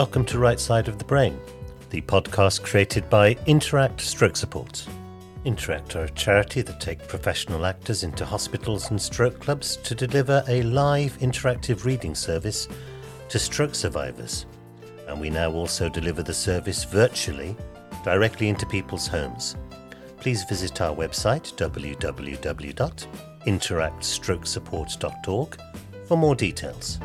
Welcome to Right Side of the Brain, the podcast created by Interact Stroke Support. Interact are a charity that take professional actors into hospitals and stroke clubs to deliver a live interactive reading service to stroke survivors. And we now also deliver the service virtually directly into people's homes. Please visit our website www.interactstrokesupport.org for more details.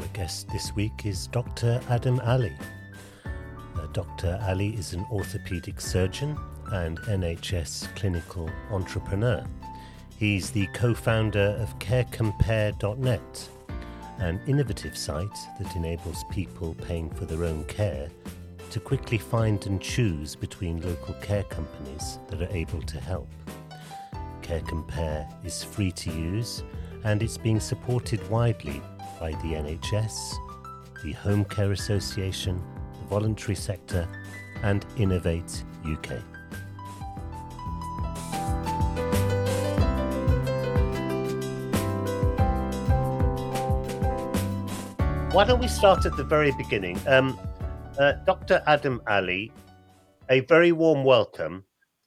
Our guest this week is Dr. Adam Ali. Uh, Dr. Ali is an orthopedic surgeon and NHS clinical entrepreneur. He's the co founder of CareCompare.net, an innovative site that enables people paying for their own care to quickly find and choose between local care companies that are able to help. CareCompare is free to use and it's being supported widely by the NHS, the Home Care Association, the voluntary sector, and Innovate UK. Why don't we start at the very beginning? Um, uh, Dr. Adam Ali, a very warm welcome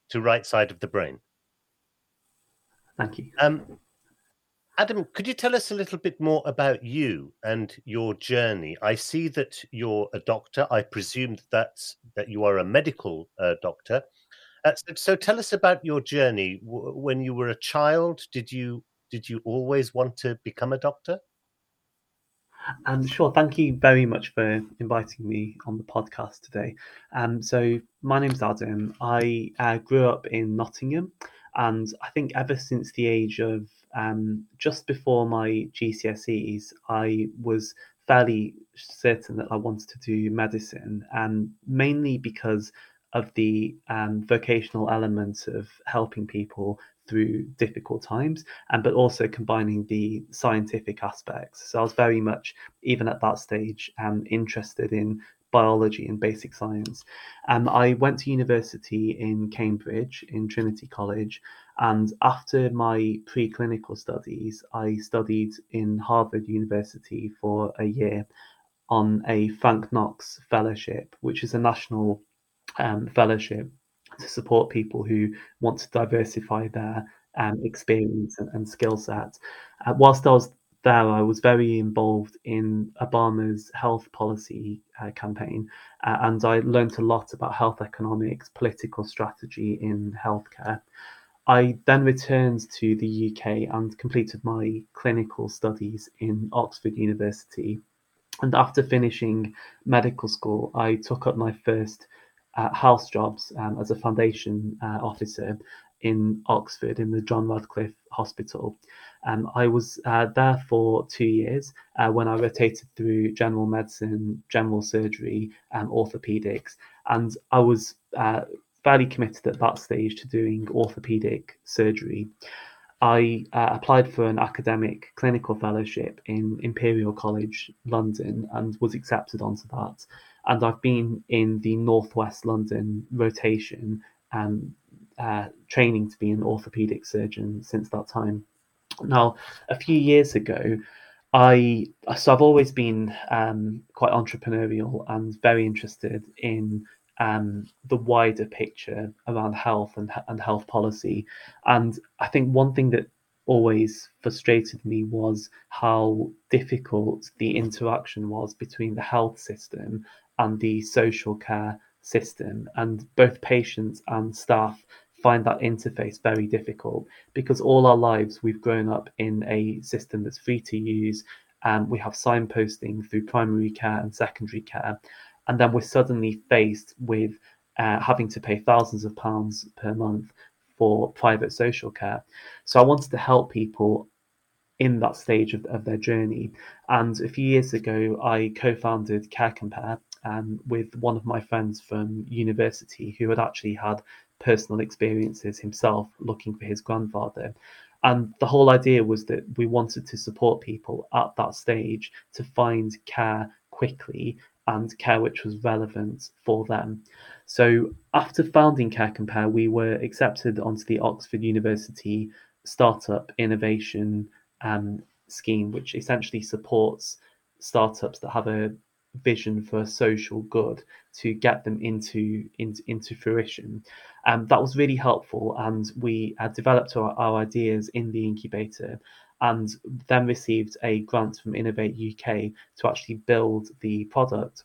to Right Side of the Brain. Thank you. Um, Adam, could you tell us a little bit more about you and your journey? I see that you're a doctor. I presume that that's that you are a medical uh, doctor. Uh, so, so, tell us about your journey. W- when you were a child, did you did you always want to become a doctor? Um, sure. Thank you very much for inviting me on the podcast today. Um, so my name's Adam. I uh, grew up in Nottingham, and I think ever since the age of um, just before my GCSEs, I was fairly certain that I wanted to do medicine, and mainly because of the um, vocational element of helping people through difficult times, and but also combining the scientific aspects. So I was very much, even at that stage, um, interested in biology and basic science. Um, I went to university in Cambridge in Trinity College, and after my preclinical studies, I studied in Harvard University for a year on a Frank Knox Fellowship, which is a national um, fellowship to support people who want to diversify their um, experience and, and skill set. Uh, whilst I was there, I was very involved in Obama's health policy uh, campaign, uh, and I learned a lot about health economics, political strategy in healthcare. I then returned to the UK and completed my clinical studies in Oxford University. And after finishing medical school, I took up my first uh, house jobs um, as a foundation uh, officer in Oxford in the John Radcliffe Hospital. Um, I was uh, there for two years uh, when I rotated through general medicine, general surgery, and orthopedics. And I was uh, fairly committed at that stage to doing orthopedic surgery. I uh, applied for an academic clinical fellowship in Imperial College London and was accepted onto that and I've been in the Northwest London rotation and uh, training to be an orthopedic surgeon since that time. Now, a few years ago, I so I've always been um, quite entrepreneurial and very interested in um, the wider picture around health and and health policy. And I think one thing that always frustrated me was how difficult the interaction was between the health system and the social care system. And both patients and staff find that interface very difficult because all our lives we've grown up in a system that's free to use. And we have signposting through primary care and secondary care. And then we're suddenly faced with uh, having to pay thousands of pounds per month for private social care. So I wanted to help people in that stage of, of their journey. And a few years ago, I co founded CareCompare, um, with one of my friends from university who had actually had personal experiences himself looking for his grandfather. And the whole idea was that we wanted to support people at that stage to find care quickly and care which was relevant for them. So after founding Care Compare, we were accepted onto the Oxford University Startup Innovation um, Scheme, which essentially supports startups that have a vision for social good to get them into into, into fruition. Um, that was really helpful, and we uh, developed our, our ideas in the incubator and then received a grant from Innovate UK to actually build the product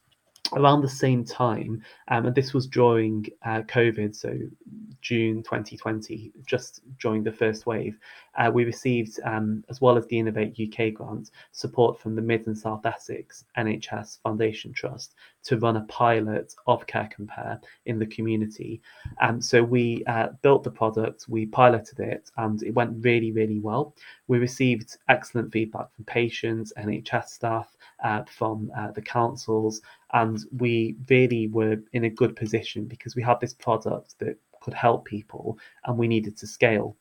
around the same time, um, and this was during uh, COVID, so June 2020, just during the first wave, uh, we received, um, as well as the Innovate UK grant, support from the Mid and South Essex NHS Foundation Trust to run a pilot of Care Compare in the community. Um, so we uh, built the product, we piloted it, and it went really, really well. We received excellent feedback from patients, NHS staff, uh, from uh, the councils, and we really were in a good position because we had this product that could help people and we needed to scale.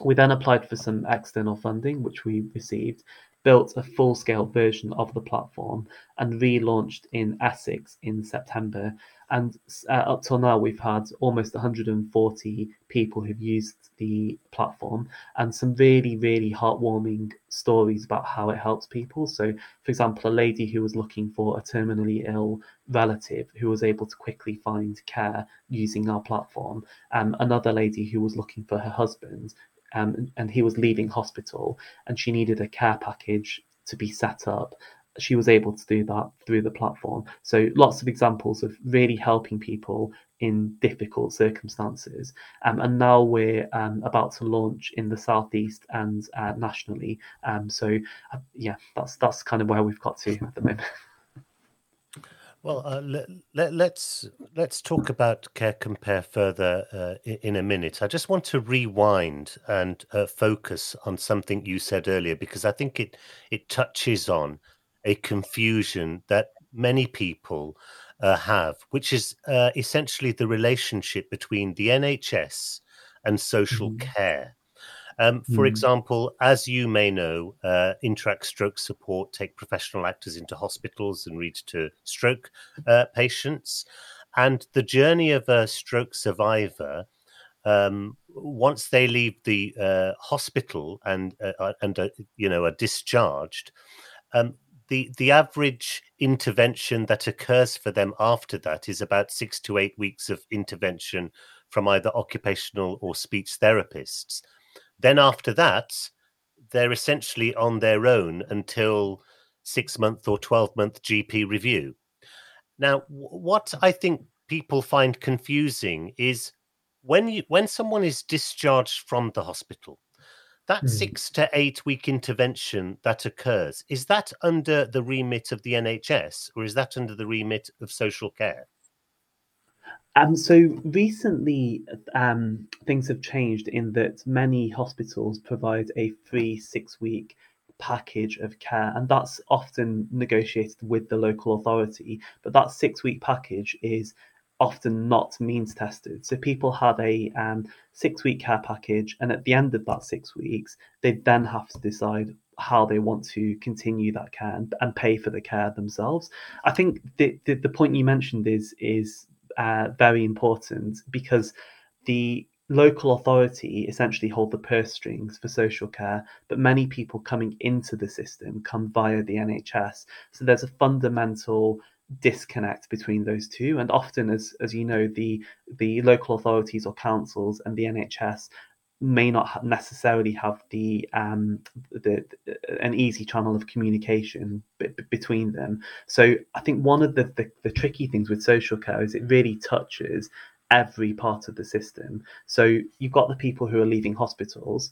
We then applied for some external funding, which we received, built a full scale version of the platform, and relaunched in Essex in September. And uh, up till now, we've had almost 140 people who've used the platform and some really, really heartwarming stories about how it helps people. So, for example, a lady who was looking for a terminally ill relative who was able to quickly find care using our platform, um, another lady who was looking for her husband um, and he was leaving hospital and she needed a care package to be set up. She was able to do that through the platform. So lots of examples of really helping people in difficult circumstances. Um, and now we're um, about to launch in the southeast and uh, nationally. Um, so uh, yeah that's that's kind of where we've got to at the moment Well, uh, let, let, let's let's talk about Care Compare further uh, in, in, a minute. I just want to rewind and uh, focus on something you said earlier because I think it it touches on a confusion that many people uh, have, which is uh, essentially the relationship between the NHS and social mm-hmm. care. Um, for mm. example, as you may know, uh, Interact Stroke Support take professional actors into hospitals and read to stroke uh, patients. And the journey of a stroke survivor, um, once they leave the uh, hospital and uh, uh, and uh, you know are discharged, um, the the average intervention that occurs for them after that is about six to eight weeks of intervention from either occupational or speech therapists. Then after that, they're essentially on their own until six month or 12 month GP review. Now, what I think people find confusing is when you when someone is discharged from the hospital, that mm. six to eight week intervention that occurs, is that under the remit of the NHS or is that under the remit of social care? Um, so recently, um, things have changed in that many hospitals provide a free six week package of care, and that's often negotiated with the local authority. But that six week package is often not means tested. So people have a um, six week care package, and at the end of that six weeks, they then have to decide how they want to continue that care and, and pay for the care themselves. I think the, the, the point you mentioned is is uh, very important because the local authority essentially hold the purse strings for social care, but many people coming into the system come via the NHS. So there's a fundamental disconnect between those two and often as as you know the the local authorities or councils and the NHS may not necessarily have the um the, the, an easy channel of communication b- between them. So i think one of the, the the tricky things with social care is it really touches every part of the system. So you've got the people who are leaving hospitals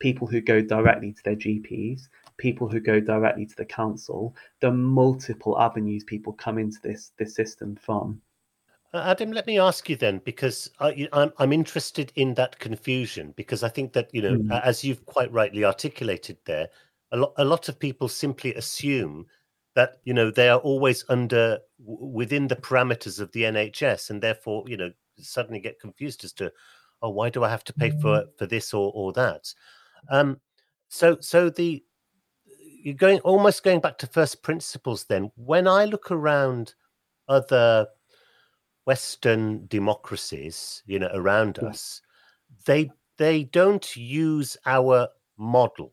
people who go directly to their gps people who go directly to the council. Are multiple avenues people come into this this system from Adam, let me ask you then, because I, I'm I'm interested in that confusion because I think that you know, mm. as you've quite rightly articulated there, a lot a lot of people simply assume that you know they are always under within the parameters of the NHS, and therefore you know suddenly get confused as to, oh, why do I have to pay for mm. for this or or that? Um, so so the you're going almost going back to first principles. Then, when I look around other Western democracies, you know, around us, they they don't use our model.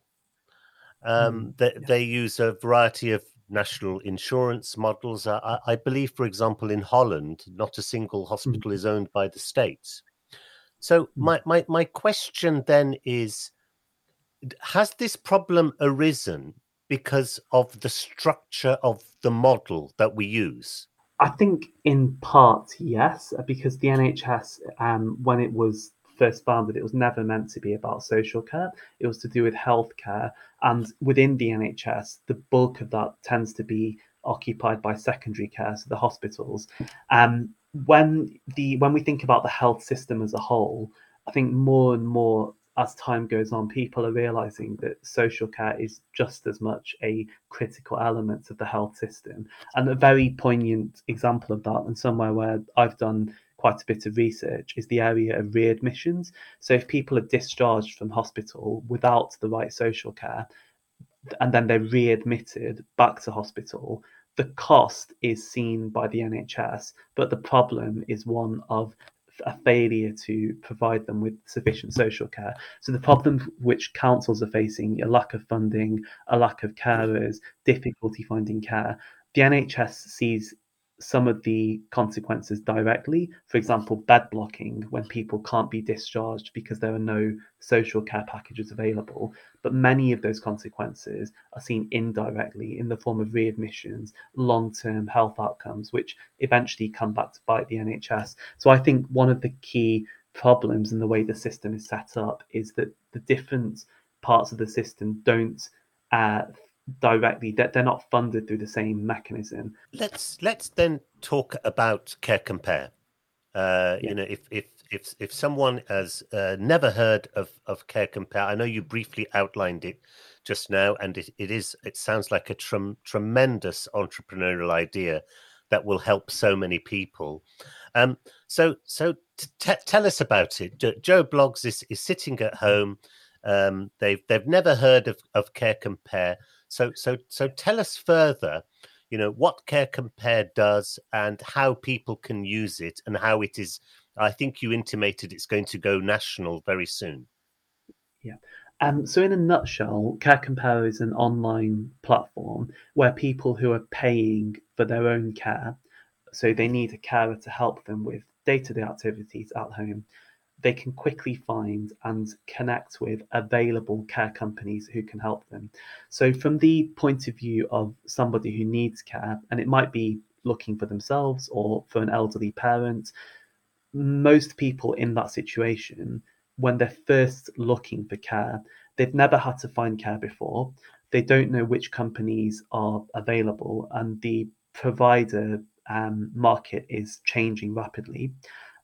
Um, mm, they, yeah. they use a variety of national insurance models. I, I, believe, for example, in Holland, not a single mm. hospital mm. is owned by the states. So mm. my, my my question then is: Has this problem arisen because of the structure of the model that we use? I think in part yes, because the NHS, um, when it was first founded, it was never meant to be about social care. It was to do with healthcare, and within the NHS, the bulk of that tends to be occupied by secondary care, so the hospitals. Um, when the when we think about the health system as a whole, I think more and more as time goes on, people are realizing that social care is just as much a critical element of the health system. And a very poignant example of that, and somewhere where I've done quite a bit of research, is the area of readmissions. So if people are discharged from hospital without the right social care, and then they're readmitted back to hospital, the cost is seen by the NHS, but the problem is one of a failure to provide them with sufficient social care. So the problem which councils are facing, a lack of funding, a lack of carers, difficulty finding care, the NHS sees some of the consequences directly. For example, bed blocking when people can't be discharged because there are no social care packages available. But many of those consequences are seen indirectly in the form of readmissions, long term health outcomes, which eventually come back to bite the NHS. So I think one of the key problems in the way the system is set up is that the different parts of the system don't uh, directly that they're not funded through the same mechanism. Let's let's then talk about care compare. Uh, yeah. you know if if if if someone has uh, never heard of of care compare i know you briefly outlined it just now and it, it is it sounds like a trem- tremendous entrepreneurial idea that will help so many people. Um so so t- tell us about it. Joe Bloggs is, is sitting at home. Um they've they've never heard of of care compare so, so, so tell us further. You know what Care Compare does and how people can use it, and how it is. I think you intimated it's going to go national very soon. Yeah. Um, so, in a nutshell, Care Compare is an online platform where people who are paying for their own care, so they need a carer to help them with day to day activities at home, they can quickly find and connect with available care companies who can help them. So, from the point of view of somebody who needs care, and it might be looking for themselves or for an elderly parent, most people in that situation, when they're first looking for care, they've never had to find care before. They don't know which companies are available, and the provider um, market is changing rapidly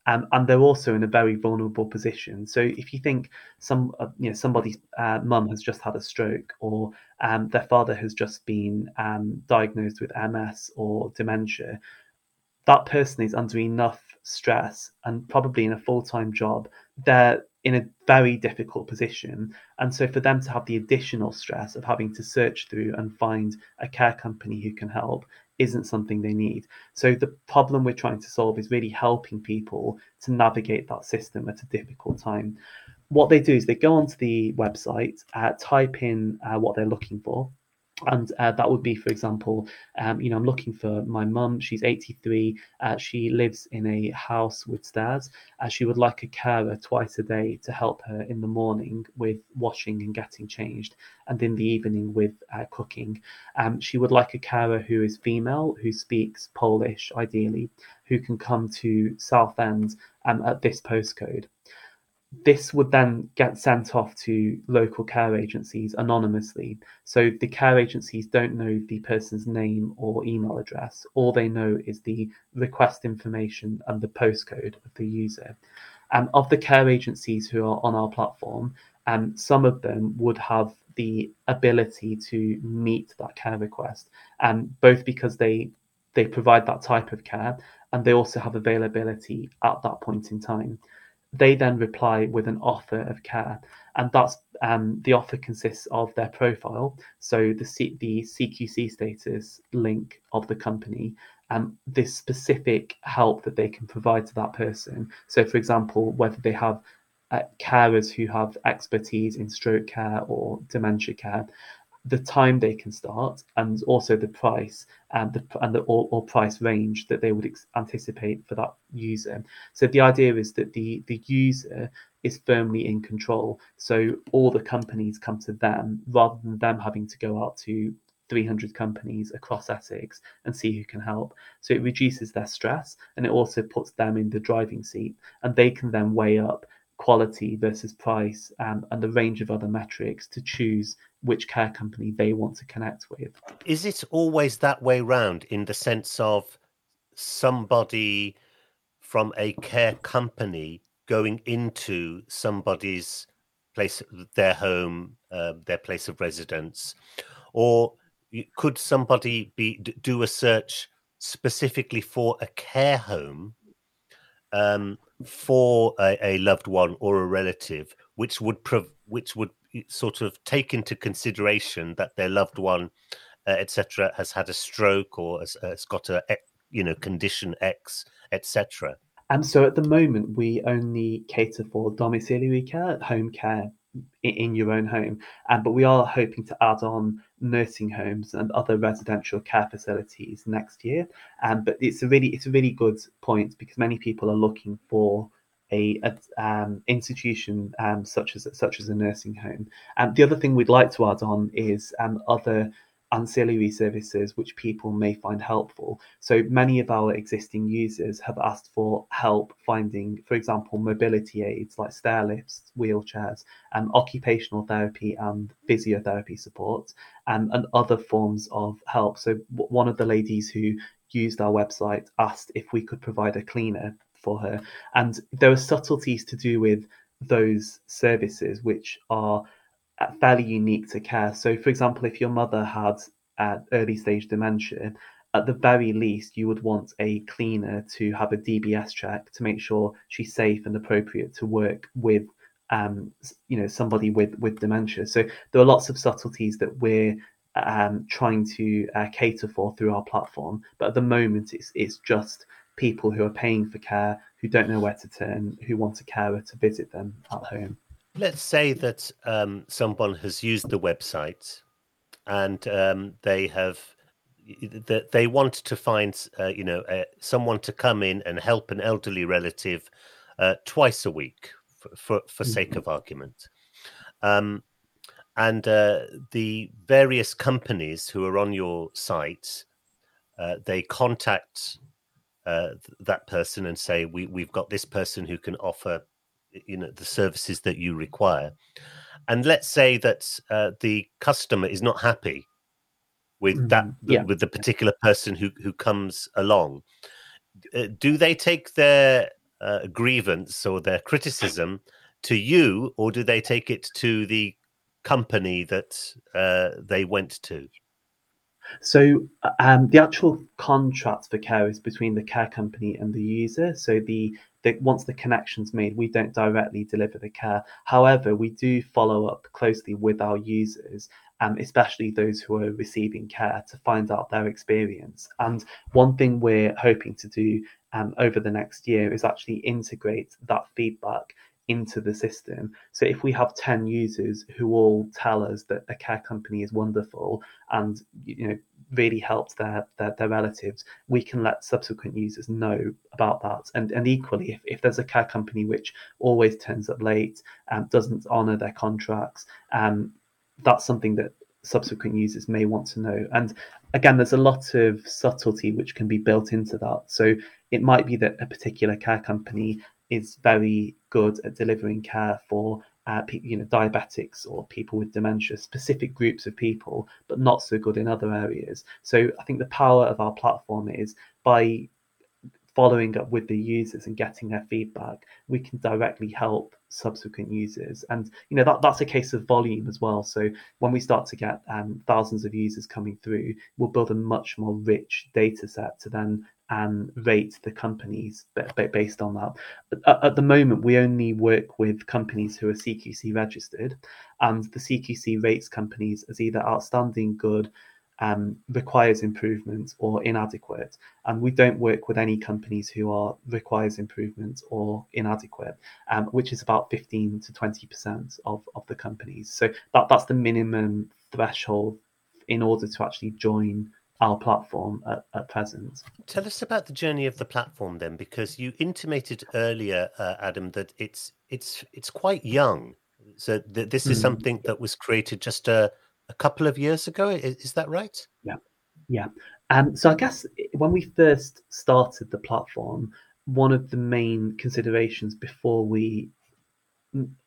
um, and they're also in a very vulnerable position. So if you think some, uh, you know, somebody's uh, mum has just had a stroke, or um, their father has just been um, diagnosed with MS or dementia, that person is under enough stress and probably in a full-time job. They're in a very difficult position, and so for them to have the additional stress of having to search through and find a care company who can help isn't something they need. So the problem we're trying to solve is really helping people to navigate that system at a difficult time. What they do is they go onto the website, uh, type in uh, what they're looking for, and uh, that would be for example um, you know i'm looking for my mum she's 83 uh, she lives in a house with stairs uh, she would like a carer twice a day to help her in the morning with washing and getting changed and in the evening with uh, cooking. Um, she would like a carer who is female who speaks polish ideally who can come to southend um, at this postcode this would then get sent off to local care agencies anonymously. So the care agencies don't know the person's name or email address. All they know is the request information and the postcode of the user. Um, of the care agencies who are on our platform, um, some of them would have the ability to meet that care request, um, both because they they provide that type of care and they also have availability at that point in time they then reply with an offer of care, and that's um, the offer consists of their profile, so the C- the CQC status link of the company, um, this specific help that they can provide to that person. So, for example, whether they have uh, carers who have expertise in stroke care or dementia care, the time they can start, and also the price and the and the or, or price range that they would ex- anticipate for that user. So the idea is that the the user is firmly in control. So all the companies come to them rather than them having to go out to 300 companies across Essex and see who can help. So it reduces their stress and it also puts them in the driving seat and they can then weigh up quality versus price um, and the range of other metrics to choose which care company they want to connect with. Is it always that way round in the sense of somebody from a care company going into somebody's place, their home, uh, their place of residence, or could somebody be do a search specifically for a care home um, for a, a, loved one or a relative, which would prov- which would sort of take into consideration that their loved one, uh, etc., has had a stroke or has, has got a you know condition X, etc. And so at the moment, we only cater for domiciliary care, home care in your own home. Um, but we are hoping to add on nursing homes and other residential care facilities next year. Um, but it's a really it's a really good point because many people are looking for a, a um, institution um, such as such as a nursing home. And the other thing we'd like to add on is um, other ancillary services which people may find helpful. So many of our existing users have asked for help finding, for example, mobility aids like stair lifts, wheelchairs, and occupational therapy and physiotherapy support, and, um, and other forms of help. So one of the ladies who used our website asked if we could provide a cleaner for her. And there are subtleties to do with those services which are fairly unique to care. So, for example, if your mother had uh, early stage dementia, at the very least, you would want a cleaner to have a DBS check to make sure she's safe and appropriate to work with, um, you know, somebody with with dementia. So there are lots of subtleties that we're um, trying to uh, cater for through our platform. But at the moment, it's it's just people who are paying for care who don't know where to turn, who want a carer to visit them at home. Let's say that um, someone has used the website and um, they have that they want to find uh, you know uh, someone to come in and help an elderly relative uh, twice a week for for, for sake mm-hmm. of argument um, and uh, the various companies who are on your site uh, they contact uh, that person and say we, we've got this person who can offer you know the services that you require and let's say that uh, the customer is not happy with mm-hmm. that yeah. with the particular person who who comes along uh, do they take their uh, grievance or their criticism to you or do they take it to the company that uh, they went to so um, the actual contract for care is between the care company and the user. So the, the once the connection's made, we don't directly deliver the care. However, we do follow up closely with our users, um, especially those who are receiving care, to find out their experience. And one thing we're hoping to do um, over the next year is actually integrate that feedback into the system. So if we have 10 users who all tell us that a care company is wonderful and you know really helps their, their, their relatives, we can let subsequent users know about that. And and equally, if, if there's a care company which always turns up late and um, doesn't honour their contracts, um, that's something that subsequent users may want to know. And again, there's a lot of subtlety which can be built into that. So it might be that a particular care company is very good at delivering care for uh, you know diabetics or people with dementia, specific groups of people, but not so good in other areas. So I think the power of our platform is by following up with the users and getting their feedback, we can directly help subsequent users. And you know that that's a case of volume as well. So when we start to get um, thousands of users coming through, we'll build a much more rich data set to then and rate the companies based on that. At the moment, we only work with companies who are CQC registered, and the CQC rates companies as either outstanding, good, um, requires improvement or inadequate. And we don't work with any companies who are requires improvement or inadequate, um, which is about 15 to 20% of, of the companies. So that, that's the minimum threshold in order to actually join our platform at, at, present. Tell us about the journey of the platform then, because you intimated earlier, uh, Adam, that it's it's it's quite young. So th- this is mm. something that was created just a, a couple of years ago. Is, is that right? Yeah, yeah. Um, so I guess when we first started the platform, one of the main considerations before we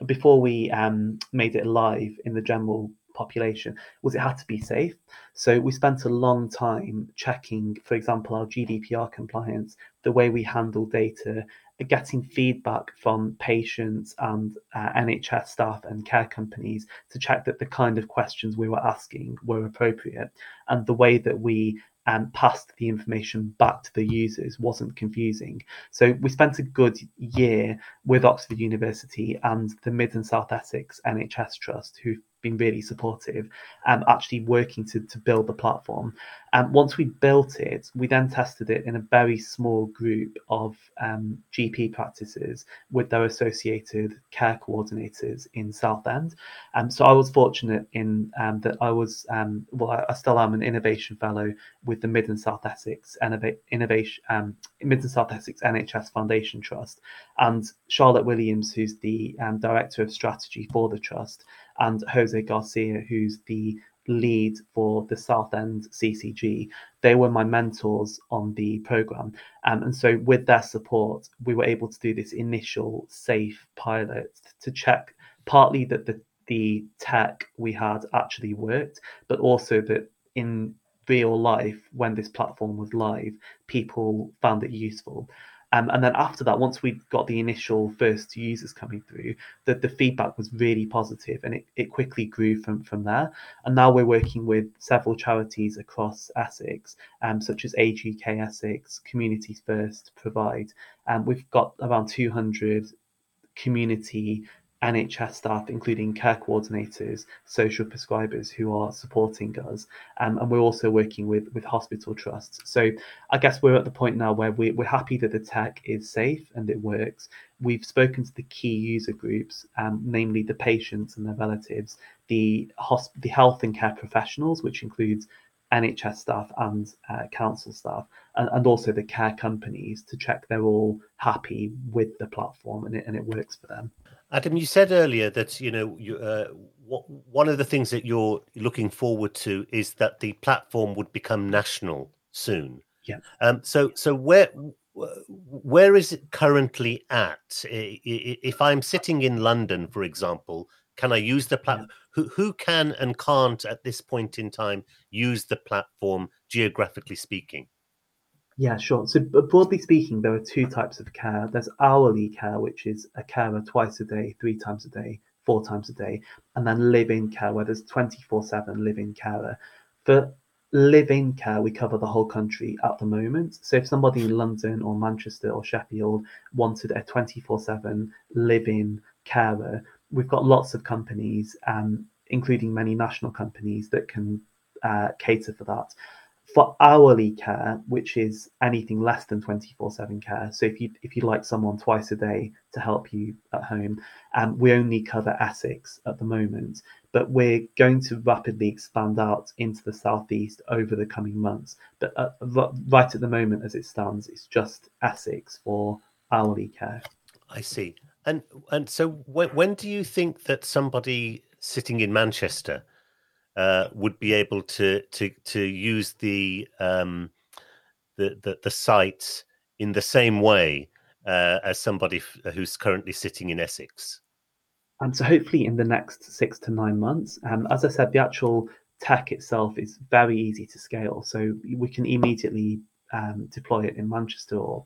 before we um, made it live in the general population was it had to be safe. So we spent a long time checking, for example, our GDPR compliance, the way we handle data, getting feedback from patients and uh, NHS staff and care companies to check that the kind of questions we were asking were appropriate and the way that we um, passed the information back to the users wasn't confusing. So we spent a good year with Oxford University and the Mid and South Essex NHS Trust, who been really supportive and um, actually working to, to build the platform. And once we built it, we then tested it in a very small group of um, GP practices with their associated care coordinators in Southend. Um, so I was fortunate in um, that I was, um, well, I, still am an innovation fellow with the Mid and South Essex Innovation, um, Mid and South Essex NHS Foundation Trust, and Charlotte Williams, who's the um, director of strategy for the trust, and Jose Garcia, who's the lead for the Southend CCG. They were my mentors on the program. Um, and so, with their support, we were able to do this initial safe pilot to check partly that the, the tech we had actually worked, but also that in real life, when this platform was live, people found it useful. Um, and then after that, once we got the initial first users coming through, the, the feedback was really positive and it, it quickly grew from, from there. And now we're working with several charities across Essex, um, such as Age UK Essex, Communities First, Provide. And um, we've got around 200 community NHS staff, including care coordinators, social prescribers who are supporting us. Um, and we're also working with, with hospital trusts. So I guess we're at the point now where we, we're happy that the tech is safe and it works. We've spoken to the key user groups, um, namely the patients and their relatives, the, hosp- the health and care professionals, which includes NHS staff and uh, council staff, and, and, also the care companies to check they're all happy with the platform and it, and it works for them. Adam, you said earlier that you know you, uh, what, one of the things that you're looking forward to is that the platform would become national soon. Yeah. Um. So so where where is it currently at? If I'm sitting in London, for example, can I use the platform? Yeah. Who who can and can't at this point in time use the platform geographically speaking? Yeah, sure. So broadly speaking, there are two types of care. There's hourly care, which is a carer twice a day, three times a day, four times a day, and then live-in care, where there's 24/7 live-in carer. For live-in care, we cover the whole country at the moment. So if somebody in London or Manchester or Sheffield wanted a 24/7 live-in carer, we've got lots of companies, um, including many national companies, that can uh, cater for that for hourly care, which is anything less than 24/7 care. So if you if you like someone twice a day to help you at home, um, we only cover Essex at the moment, but we're going to rapidly expand out into the southeast over the coming months. But uh, right at the moment, as it stands, it's just Essex for hourly care. I see. And and so when when do you think that somebody sitting in Manchester uh, would be able to to to use the um, the, the, the site in the same way uh, as somebody f- who's currently sitting in Essex. And so, hopefully, in the next six to nine months, um, as I said, the actual tech itself is very easy to scale. So we can immediately um, deploy it in Manchester or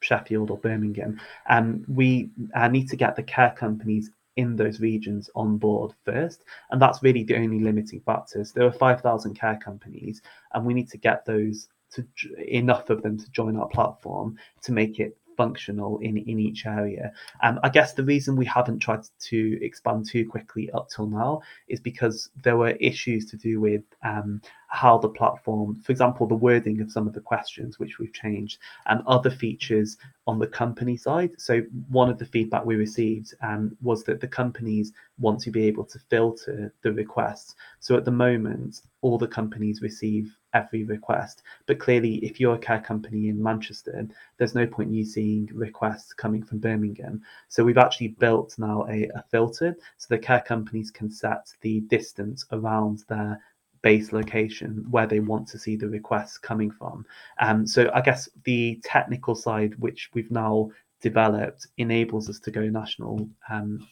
Sheffield or Birmingham, um, we uh, need to get the care companies in those regions on board first. And that's really the only limiting factors. There are 5,000 care companies, and we need to get those to enough of them to join our platform to make it functional in, in each area. Um, I guess the reason we haven't tried to expand too quickly up till now is because there were issues to do with um, how the platform, for example, the wording of some of the questions, which we've changed, and other features on the company side. So, one of the feedback we received um, was that the companies want to be able to filter the requests. So, at the moment, all the companies receive every request. But clearly, if you're a care company in Manchester, there's no point you seeing requests coming from Birmingham. So, we've actually built now a, a filter so the care companies can set the distance around their base location where they want to see the requests coming from. Um, so I guess the technical side, which we've now developed, enables us to go national um,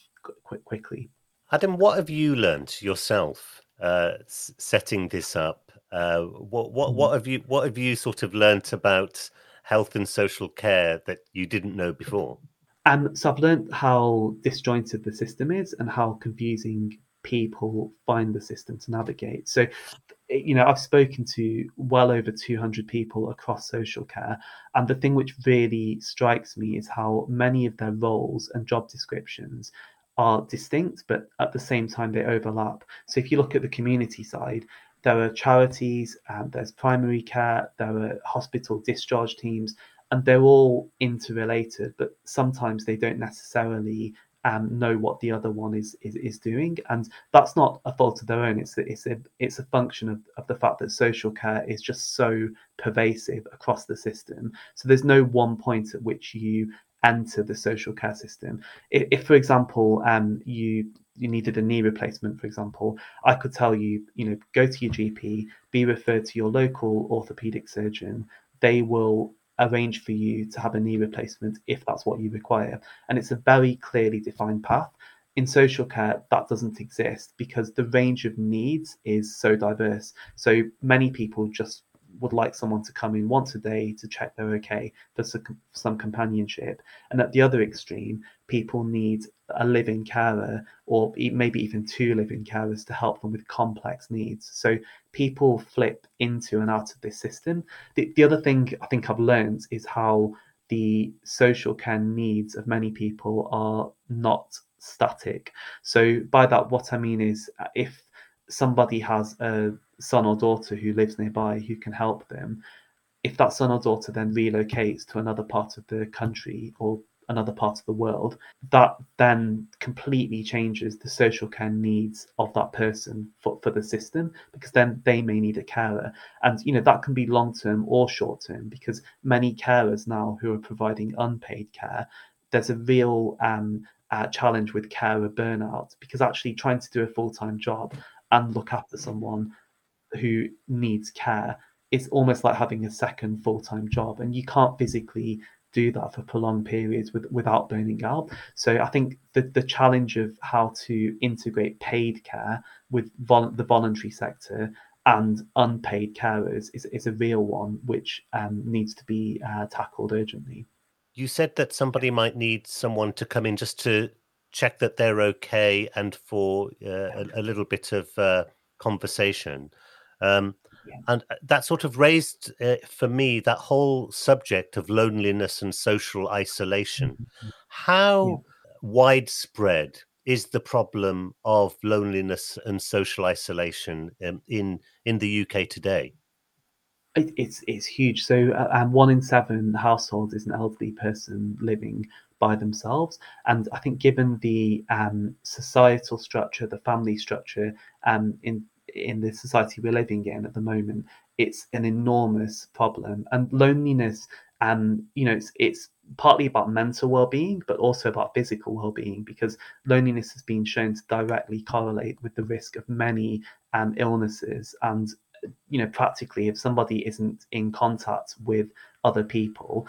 quick, quickly. Adam, what have you learned yourself uh, setting this up? Uh, what what what mm-hmm. have you what have you sort of learnt about health and social care that you didn't know before? Um, so I've learned how disjointed the system is and how confusing people find the system to navigate. So, you know, I've spoken to well over 200 people across social care. And the thing which really strikes me is how many of their roles and job descriptions are distinct, but at the same time, they overlap. So, if you look at the community side, there are charities, um, there's primary care, there are hospital discharge teams, and they're all interrelated, but sometimes they don't necessarily um, know what the other one is, is is doing, and that's not a fault of their own. It's a, it's a it's a function of, of the fact that social care is just so pervasive across the system. So there's no one point at which you enter the social care system. If, if for example, um, you you needed a knee replacement, for example, I could tell you, you know, go to your GP, be referred to your local orthopedic surgeon. They will arrange for you to have a knee replacement if that's what you require. And it's a very clearly defined path. In social care, that doesn't exist because the range of needs is so diverse. So many people just would like someone to come in once a day to check they're okay for some companionship. And at the other extreme, people need a live-in carer or maybe even two live-in carers to help them with complex needs. So people flip into and out of this system. The, the other thing I think I've learned is how the social care needs of many people are not static. So by that, what I mean is uh, if somebody has a son or daughter who lives nearby who can help them, if that son or daughter then relocates to another part of the country or another part of the world, that then completely changes the social care needs of that person for, for the system because then they may need a carer. And, you know, that can be long term or short term because many carers now who are providing unpaid care, there's a real um, uh, challenge with carer burnout because actually trying to do a full time job and look after someone who needs care it's almost like having a second full-time job and you can't physically do that for prolonged periods with, without burning out. So i think the, the challenge of how to integrate paid care with vol- the voluntary sector and unpaid carers is, is a real one which um, needs to be uh, tackled urgently. You said that somebody might need someone to come in just to check that they're okay and for uh, a, a, little bit of uh, conversation um, yeah. And uh, that sort of raised uh, for me that whole subject of loneliness and social isolation. Mm-hmm. How yeah. widespread is the problem of loneliness and social isolation um, in in the UK today? It, it's it's huge. So, uh, um, one in seven households is an elderly person living by themselves. And I think, given the um, societal structure, the family structure, um, in in the society we're living in at the moment, it's an enormous problem. And loneliness, um, you know, it's it's partly about mental well-being, but also about physical well-being, because loneliness has been shown to directly correlate with the risk of many um, illnesses. And you know, practically, if somebody isn't in contact with other people,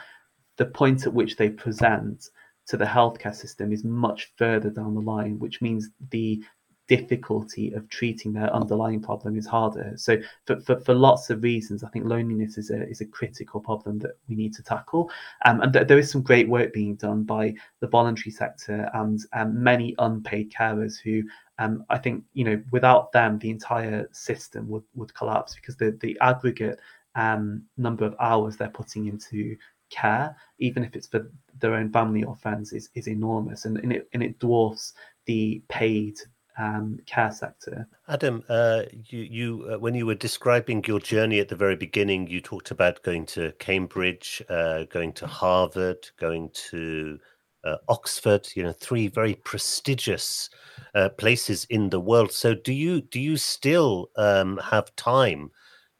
the point at which they present to the healthcare system is much further down the line, which means the difficulty of treating their underlying problem is harder. So for, for, for lots of reasons, I think loneliness is a is a critical problem that we need to tackle. Um, and th- there is some great work being done by the voluntary sector and um, many unpaid carers who um, I think you know without them the entire system would, would collapse because the the aggregate um, number of hours they're putting into care, even if it's for their own family or friends, is, is enormous and, and, it, and it dwarfs the paid um, care sector. Adam, uh, you, you uh, when you were describing your journey at the very beginning, you talked about going to Cambridge, uh, going to Harvard, going to uh, Oxford. You know, three very prestigious uh, places in the world. So, do you do you still um, have time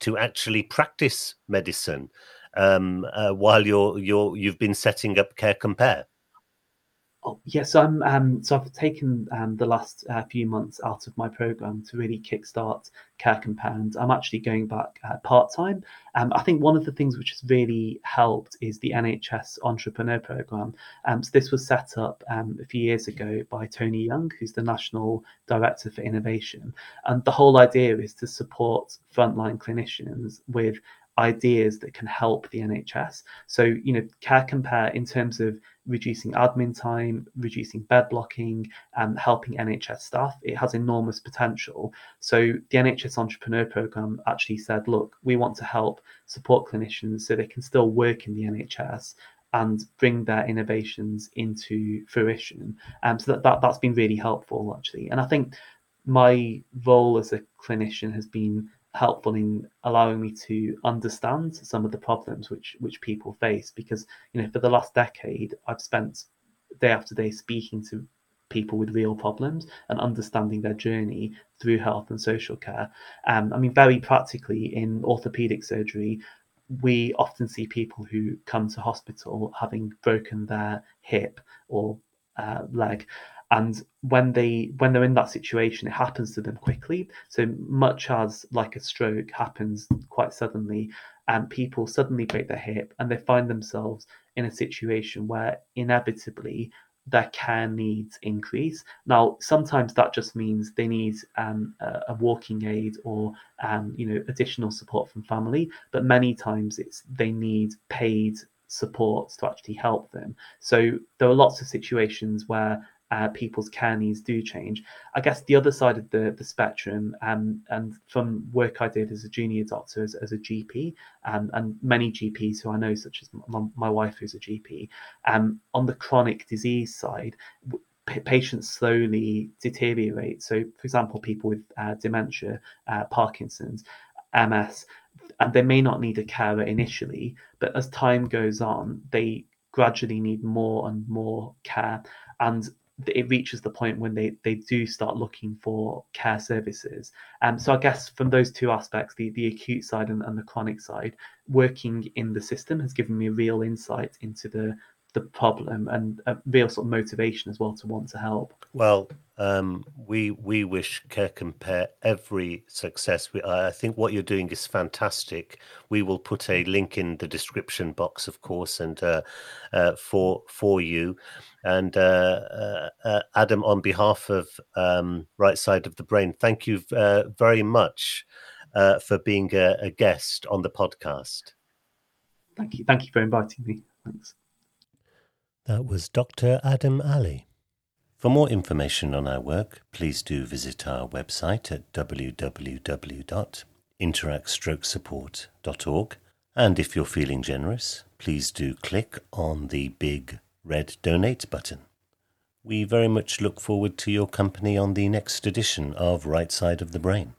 to actually practice medicine um, uh, while you're you're you've been setting up Care Compare? Oh, yes, I'm. Um, so I've taken um, the last uh, few months out of my program to really kickstart Care Compare. I'm actually going back uh, part time. Um, I think one of the things which has really helped is the NHS Entrepreneur Program. Um, so this was set up um, a few years ago by Tony Young, who's the National Director for Innovation, and the whole idea is to support frontline clinicians with ideas that can help the NHS. So, you know, Care Compare in terms of reducing admin time, reducing bed blocking, and um, helping NHS staff, it has enormous potential. So the NHS Entrepreneur Programme actually said, look, we want to help support clinicians so they can still work in the NHS and bring their innovations into fruition. Um, so that, that that's been really helpful actually. And I think my role as a clinician has been helpful in allowing me to understand some of the problems which which people face because you know for the last decade I've spent day after day speaking to people with real problems and understanding their journey through health and social care. Um, I mean, very practically in orthopedic surgery, we often see people who come to hospital having broken their hip or uh, leg and when they when they're in that situation it happens to them quickly so much as like a stroke happens quite suddenly and people suddenly break their hip and they find themselves in a situation where inevitably their care needs increase. Now, sometimes that just means they need um, a, a, walking aid or um, you know additional support from family, but many times it's they need paid support to actually help them. So there are lots of situations where uh, people's care needs do change. I guess the other side of the, the spectrum, um, and from work I did as a junior doctor, as, as a GP, um, and many GPs who I know, such as my, my wife, who's a GP, um, on the chronic disease side, p- patients slowly deteriorate. So, for example, people with uh, dementia, uh, Parkinson's, MS, and they may not need a carer initially, but as time goes on, they gradually need more and more care. And it reaches the point when they, they do start looking for care services. Um, so I guess from those two aspects, the, the acute side and, and the chronic side, working in the system has given me a real insight into the the problem and a real sort of motivation as well to want to help. Well, um, we we wish Care Compare every success. We, I think what you're doing is fantastic. We will put a link in the description box, of course, and uh, uh, for for you. And uh, uh, uh Adam, on behalf of um, Right Side of the Brain, thank you uh, very much for being a, a guest on the podcast. Thank you. Thank you for inviting me. Thanks. That was Dr. Adam Ali. For more information on our work, please do visit our website at www.interactstrokesupport.org. And if you're feeling generous, please do click on the big red donate button. We very much look forward to your company on the next edition of Right Side of the Brain.